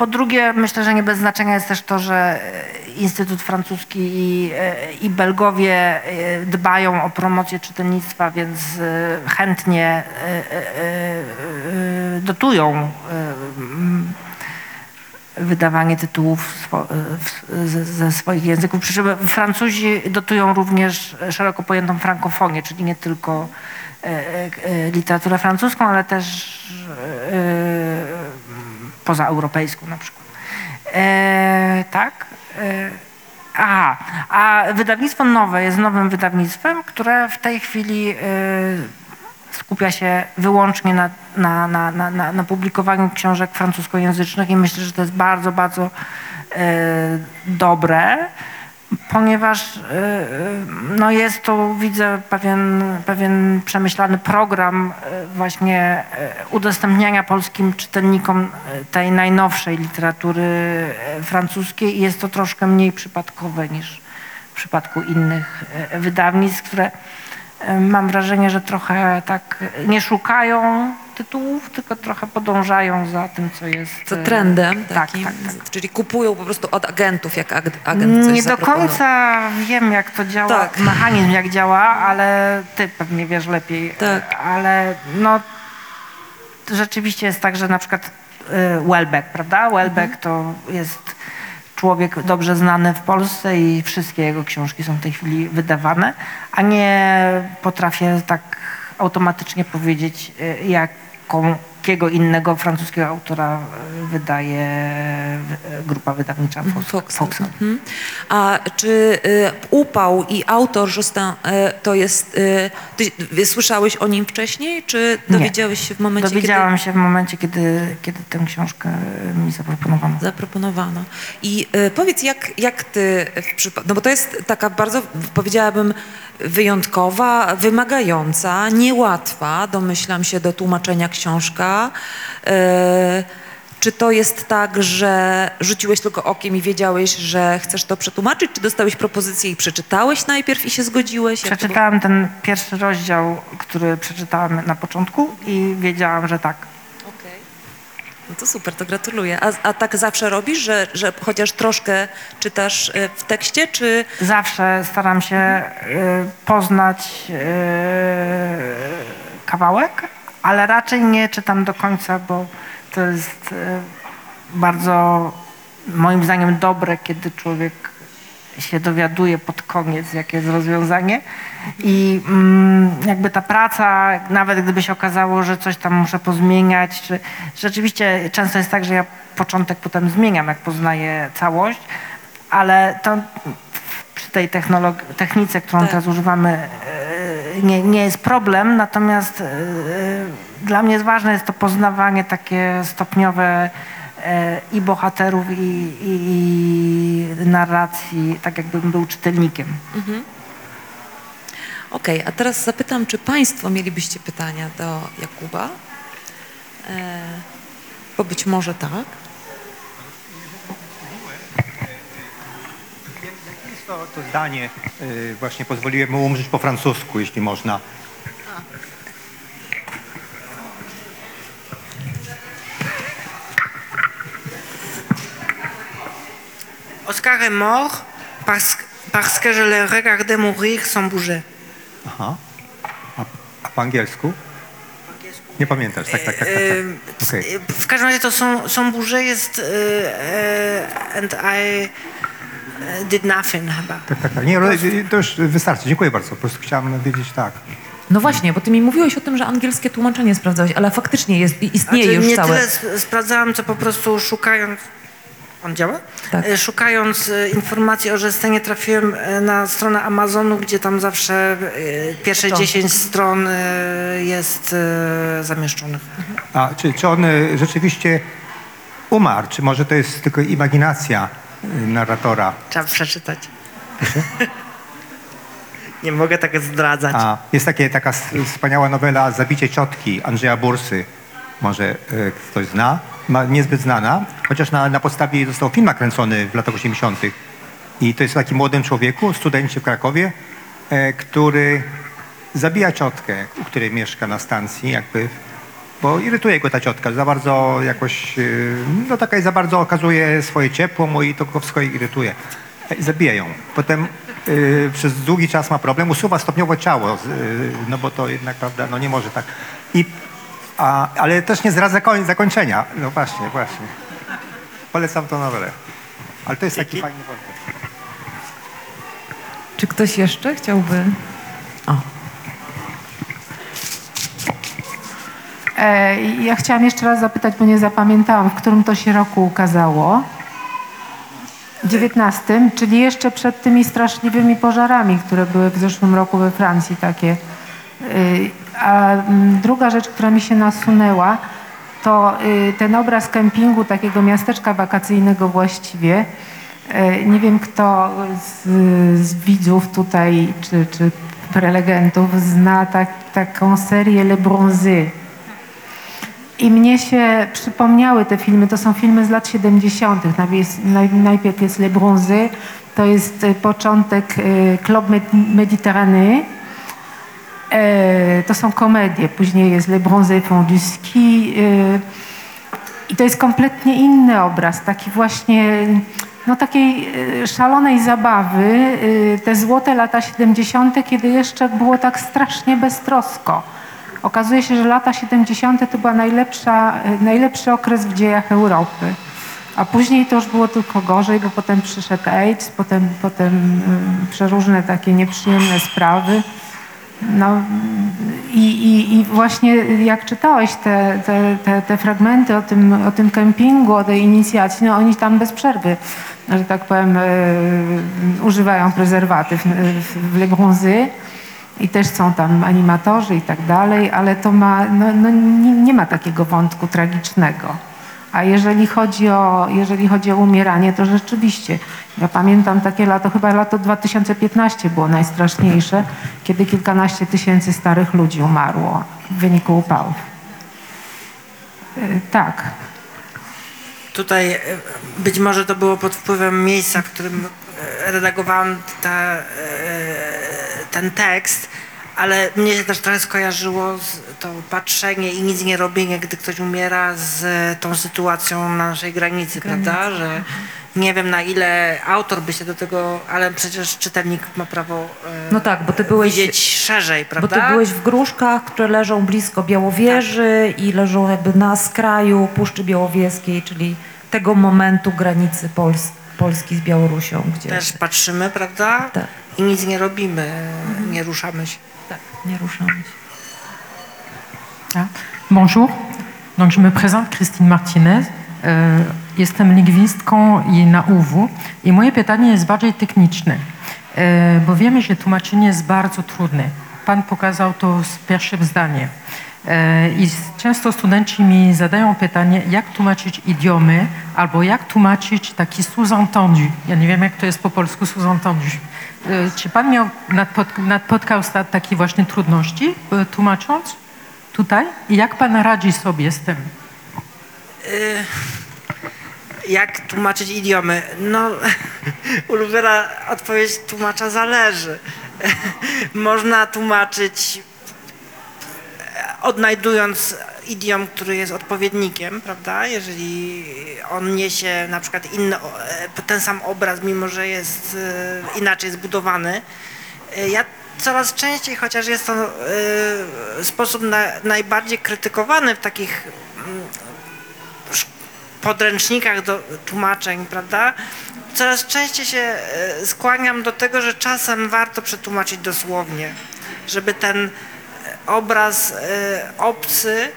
Po drugie, myślę, że nie bez znaczenia jest też to, że e, Instytut Francuski i, e, i Belgowie e, dbają o promocję czytelnictwa, więc chętnie dotują wydawanie tytułów ze, swoich języków. Przy czym Francuzi dotują również szeroko pojętą frankofonię, czyli nie tylko literaturę francuską, ale też pozaeuropejską na przykład. E, tak. E, aha, a wydawnictwo nowe jest nowym wydawnictwem, które w tej chwili e, skupia się wyłącznie na, na, na, na, na, publikowaniu książek francuskojęzycznych i myślę, że to jest bardzo, bardzo e, dobre, ponieważ e, e, no jest to, widzę, pewien, pewien przemyślany program e, właśnie udostępniania polskim czytelnikom tej najnowszej literatury francuskiej. I jest to troszkę mniej przypadkowe niż w przypadku innych wydawnictw, które mam wrażenie, że trochę tak nie szukają tytułów, tylko trochę podążają za tym, co jest. E, trendem Tak, takim, tak, tak. czyli kupują po prostu od agentów, jak ag- agent coś Nie do końca wiem, jak to działa, Tak. mechanizm jak działa, ale ty pewnie wiesz lepiej. Tak. Ale no rzeczywiście jest tak, że na przykład y, Welbeck, prawda? Welbeck Mhm. to jest człowiek dobrze znany w Polsce i wszystkie jego książki są w tej chwili wydawane, a nie potrafię tak automatycznie powiedzieć, y, comment jakiego innego francuskiego autora y, wydaje y, grupa wydawnicza Fox. Fox. Foxa. Mhm. A czy y, upał i autor Justin y, to jest. Y, ty słyszałeś o nim wcześniej, czy dowiedziałeś się w momencie, Dowiedziałam się w momencie, kiedy, kiedy tę książkę mi zaproponowano. kiedy zaproponowano? I powiedz, jak, jak ty w. No bo to jest taka bardzo, powiedziałabym, wyjątkowa, wymagająca, niełatwa, domyślam się, do tłumaczenia książka. Y, czy to jest tak, że rzuciłeś tylko okiem i wiedziałeś, że chcesz to przetłumaczyć, czy dostałeś propozycję i przeczytałeś najpierw i się zgodziłeś? Jak? Przeczytałam ten pierwszy rozdział, który przeczytałam na początku i wiedziałam, że tak. Okej. No to super, to gratuluję. A, a tak zawsze robisz, że, że chociaż troszkę czytasz y, w tekście, czy Zawsze staram się y, poznać kawałek, ale raczej nie czytam do końca, bo to jest y, bardzo moim zdaniem dobre, kiedy człowiek się dowiaduje pod koniec, jakie jest rozwiązanie. I mm, jakby ta praca, nawet gdyby się okazało, że coś tam muszę pozmieniać, czy rzeczywiście często jest tak, że ja początek potem zmieniam, jak poznaję całość, ale to przy tej technice, którą Tak. teraz używamy, e, nie, nie jest problem, natomiast e, dla mnie ważne jest to poznawanie takie stopniowe e, i bohaterów, i, i, i narracji, tak jakbym był czytelnikiem. Okej, a teraz zapytam, czy Państwo mielibyście pytania do Jakuba? E, bo być może tak. To, to zdanie, y, właśnie pozwoliłem mu umrzeć po francusku, jeśli można. Oscar est mort parce, parce que je le regardais mourir sans bouger. Aha. A, a po angielsku? Nie pamiętasz, tak, tak, tak. tak, tak. Okej. W każdym razie to są, są burze jest e, e, and I did nothing chyba. Tak, tak, tak. Nie, ale to już wystarczy. Dziękuję bardzo. Po prostu chciałem wiedzieć tak. No właśnie, bo ty mi mówiłeś o tym, że angielskie tłumaczenie sprawdzałeś, ale faktycznie jest, istnieje Znaczy, już nie całe. tyle sp- sprawdzałam, co po prostu szukając. On działa? Tak. E, Szukając e, informacji o Żestenie trafiłem e, na stronę Amazonu, gdzie tam zawsze e, pierwsze Stron. 10 stron e, jest e, zamieszczonych. A czy, czy on rzeczywiście umarł? Czy może to jest tylko imaginacja narratora? Trzeba przeczytać. [laughs] Nie mogę tak zdradzać. A jest takie, taka wspaniała nowela Zabicie ciotki Andrzeja Bursy. Może y, ktoś zna? Ma, niezbyt znana, chociaż na, na podstawie został film nakręcony w latach 80. I to jest o takim młodym człowieku, studencie w Krakowie, e, który zabija ciotkę, u której mieszka na stacji, jakby, bo irytuje go ta ciotka, za bardzo jakoś, e, no taka jest za bardzo okazuje swoje ciepło mu i to go wszystko irytuje. E, zabija ją. Potem e, przez długi czas ma problem, usuwa stopniowo ciało, z, e, no bo to jednak, prawda, no nie może tak. I, a, ale też nie zdradza koń, zakończenia. No właśnie, właśnie. Polecam tą nowelę. Ale to jest taki fajny wątek. Czy ktoś jeszcze chciałby? O. E, Ja chciałam jeszcze raz zapytać, bo nie zapamiętałam, w którym to się roku ukazało. W 19, czyli jeszcze przed tymi straszliwymi pożarami, które były w zeszłym roku we Francji takie. Y, A mm, druga rzecz, która mi się nasunęła, to y, ten obraz kempingu, takiego miasteczka wakacyjnego właściwie. E, Nie wiem, kto z, z widzów tutaj, czy, czy prelegentów zna tak, taką serię Le Bronzy. I mnie się przypomniały te filmy, to są filmy z lat 70. Najpierw- naj- Najpierw jest Le Bronzy, to jest e, początek e, Club Med- Méditerranée. E, To są komedie, później jest Le Bronzy Fond du Ski. e, I to jest kompletnie inny obraz, taki właśnie, no takiej szalonej zabawy, te złote lata 70., kiedy jeszcze było tak strasznie beztrosko. Okazuje się, że lata 70. to najlepsza, e, najlepszy okres w dziejach Europy. A później to już było tylko gorzej, bo potem przyszedł AIDS, potem, potem y, przeróżne takie nieprzyjemne sprawy. No, i, i, I właśnie jak czytałeś te, te, te, te fragmenty o tym, o tym kempingu, o tej inicjacji, no oni tam bez przerwy, że tak powiem, y, używają prezerwatyw w, w Le Bronzy i też są tam animatorzy i tak dalej, ale to ma, no, no, nie, nie ma takiego wątku tragicznego. A jeżeli chodzi, o, jeżeli chodzi o umieranie, to rzeczywiście, ja pamiętam takie lato, chyba lato 2015 było najstraszniejsze, kiedy kilkanaście tysięcy starych ludzi umarło w wyniku upałów. Y, Tak. Tutaj e, być może to było pod wpływem miejsca, w którym e, redagowałam ta, e, ten tekst, ale mnie się też trochę skojarzyło to patrzenie i nic nie robienie, gdy ktoś umiera z tą sytuacją na naszej granicy, prawda? Że nie wiem na ile autor by się do tego, ale przecież czytelnik ma prawo e, No tak, bo ty byłeś- widzieć szerzej, Bo prawda? ty byłeś w Gruszkach, które leżą blisko Białowieży i leżą jakby na skraju Puszczy Białowieskiej, czyli tego momentu granicy Pols Polski z Białorusią, gdzie Też patrzymy, prawda? Tak. I nic nie robimy, nie ruszamy się. tak, nie ruszamy się. Ah, Bonjour, donc je me présente Christine Martinez. E, Jestem lingwistką i na UW i moje pytanie jest bardziej techniczne, e, bo wiemy, że tłumaczenie jest bardzo trudne. Pan pokazał to z pierwszym zdaniem. I często studenci mi zadają pytanie, jak tłumaczyć idiomy albo jak tłumaczyć taki sous-entendu. Ja nie wiem, jak to jest po polsku sous-entendu. E, Czy pan miał, napotkał takie właśnie trudności e, tłumacząc? tutaj i jak pan radzi sobie z tym? Jak tłumaczyć idiomy? No, [laughs] ulubiona odpowiedź tłumacza zależy. [laughs] Można tłumaczyć odnajdując idiom, który jest odpowiednikiem, prawda? Jeżeli on niesie na przykład inny, e, ten sam obraz, mimo że jest e, inaczej zbudowany. E, Ja coraz częściej, chociaż jest to sposób na, najbardziej krytykowany w takich podręcznikach do tłumaczeń, prawda? Coraz częściej się skłaniam do tego, że czasem warto przetłumaczyć dosłownie, żeby ten obraz e, obcy,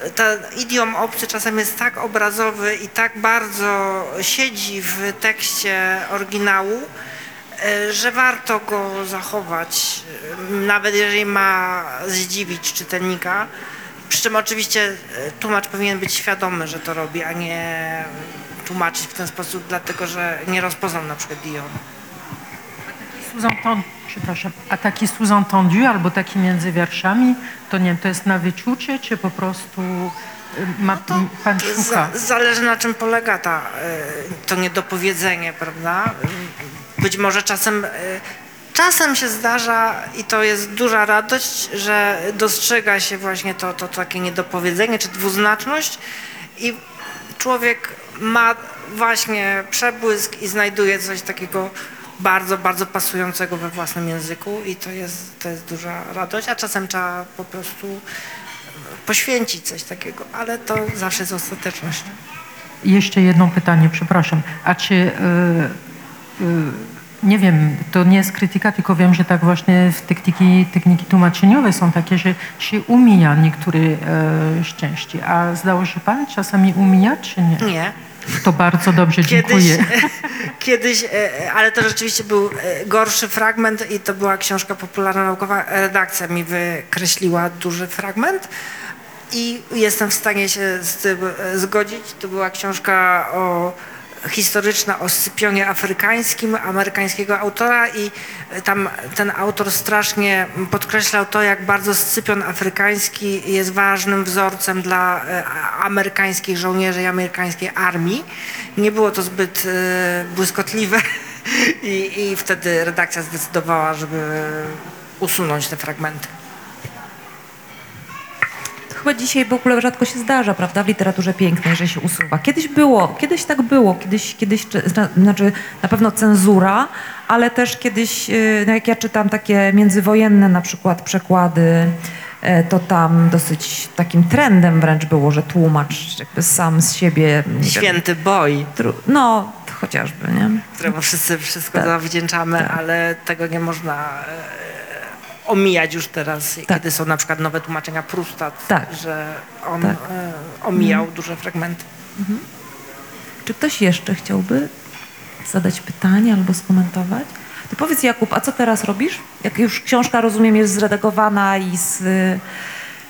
t- ten idiom obcy czasem jest tak obrazowy i tak bardzo siedzi w tekście oryginału, e, że warto go zachować, nawet jeżeli ma zdziwić czytelnika. Przy czym oczywiście tłumacz powinien być świadomy, że to robi, a nie tłumaczyć w ten sposób, dlatego że nie rozpoznał na przykład. Przepraszam, a taki sous-entendu albo taki między wierszami, to nie wiem, to jest na wyczucie, czy po prostu Ma, pan szuka. Za, zależy na czym polega ta, e, to niedopowiedzenie, prawda? Być może czasem, e, czasem się zdarza i to jest duża radość, że dostrzega się właśnie to, to takie niedopowiedzenie czy dwuznaczność i człowiek ma właśnie przebłysk i znajduje coś takiego bardzo, bardzo pasującego we własnym języku i to jest, to jest duża radość, a czasem trzeba po prostu poświęcić coś takiego, ale to zawsze jest ostateczność. Jeszcze jedno pytanie, przepraszam. A czy, e, e, nie wiem, to nie jest krytyka, tylko wiem, że tak właśnie w techniki, techniki tłumaczeniowe są takie, że się umija niektóre e, części. A zdało się pan czasami umijać, czy nie? Nie. To bardzo dobrze, Kiedyś, dziękuję. [laughs] kiedyś, e, ale to rzeczywiście był e, gorszy fragment i to była książka popularna naukowa. Redakcja mi wykreśliła duży fragment i jestem w stanie się z tym e, zgodzić. To była książka o historyczna o Scypionie afrykańskim amerykańskiego autora i e, tam ten autor strasznie podkreślał to, jak bardzo Scypion afrykański jest ważnym wzorcem dla e, amerykańskich żołnierzy i amerykańskiej armii. Nie było to zbyt e, błyskotliwe [laughs] i, i wtedy redakcja zdecydowała, żeby usunąć te fragmenty. Chyba dzisiaj w ogóle rzadko się zdarza, prawda, w literaturze pięknej, że się usuwa. Kiedyś było, kiedyś tak było, kiedyś, kiedyś czy- zna- znaczy na pewno cenzura, ale też kiedyś, y, no jak ja czytam takie międzywojenne na przykład przekłady, e, to tam dosyć takim trendem wręcz było, że tłumacz jakby sam z siebie... nie wiem, Święty boj, No, chociażby, nie? któremu wszyscy wszystko Tak. zawdzięczamy, Tak. ale tego nie można e, omijać już teraz, Tak. kiedy są na przykład nowe tłumaczenia Prusta, Tak. że on Tak. e, omijał duże fragmenty. Czy ktoś jeszcze chciałby zadać pytanie albo skomentować? To powiedz Jakub, a co teraz robisz? Jak już książka, rozumiem, jest zredagowana i, z,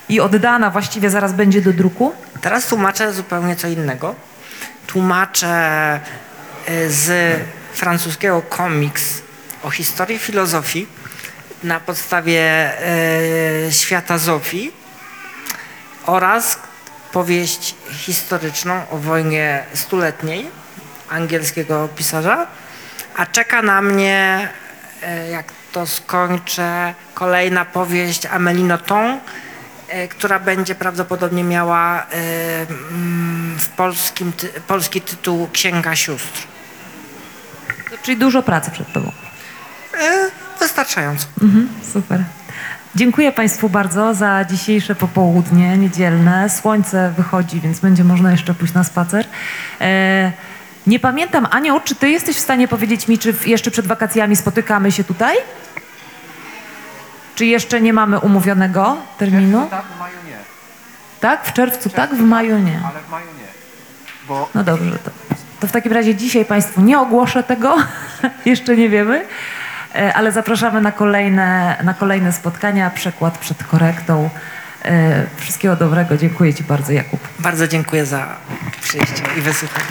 i oddana, właściwie zaraz będzie do druku? Teraz tłumaczę zupełnie co innego. Tłumaczę e, z francuskiego komiks o historii filozofii na podstawie e, świata Zofii oraz powieść historyczną o wojnie stuletniej angielskiego pisarza, a czeka na mnie, e, jak to skończę, kolejna powieść Amélie Nothomb, e, która będzie prawdopodobnie miała mm, w polskim, ty, polski tytuł Księga Sióstr. Czyli dużo pracy przed tobą. E, Wystarczająco. Mhm, super. Dziękuję Państwu bardzo za dzisiejsze popołudnie niedzielne. Słońce wychodzi, więc będzie można jeszcze pójść na spacer. E, nie pamiętam, Anio, czy Ty jesteś w stanie powiedzieć mi, czy w, jeszcze przed wakacjami spotykamy się tutaj? Czy jeszcze nie mamy umówionego terminu? Tak, w maju nie. Tak? W czerwcu tak? W maju nie. Ale w maju nie. Bo No dobrze, to, to w takim razie dzisiaj Państwu nie ogłoszę tego, [laughs] jeszcze nie wiemy, ale zapraszamy na kolejne, na kolejne spotkania, przekład przed korektą. E, Wszystkiego dobrego, dziękuję Ci bardzo Jakub. Bardzo dziękuję za przyjście i wysłuchanie.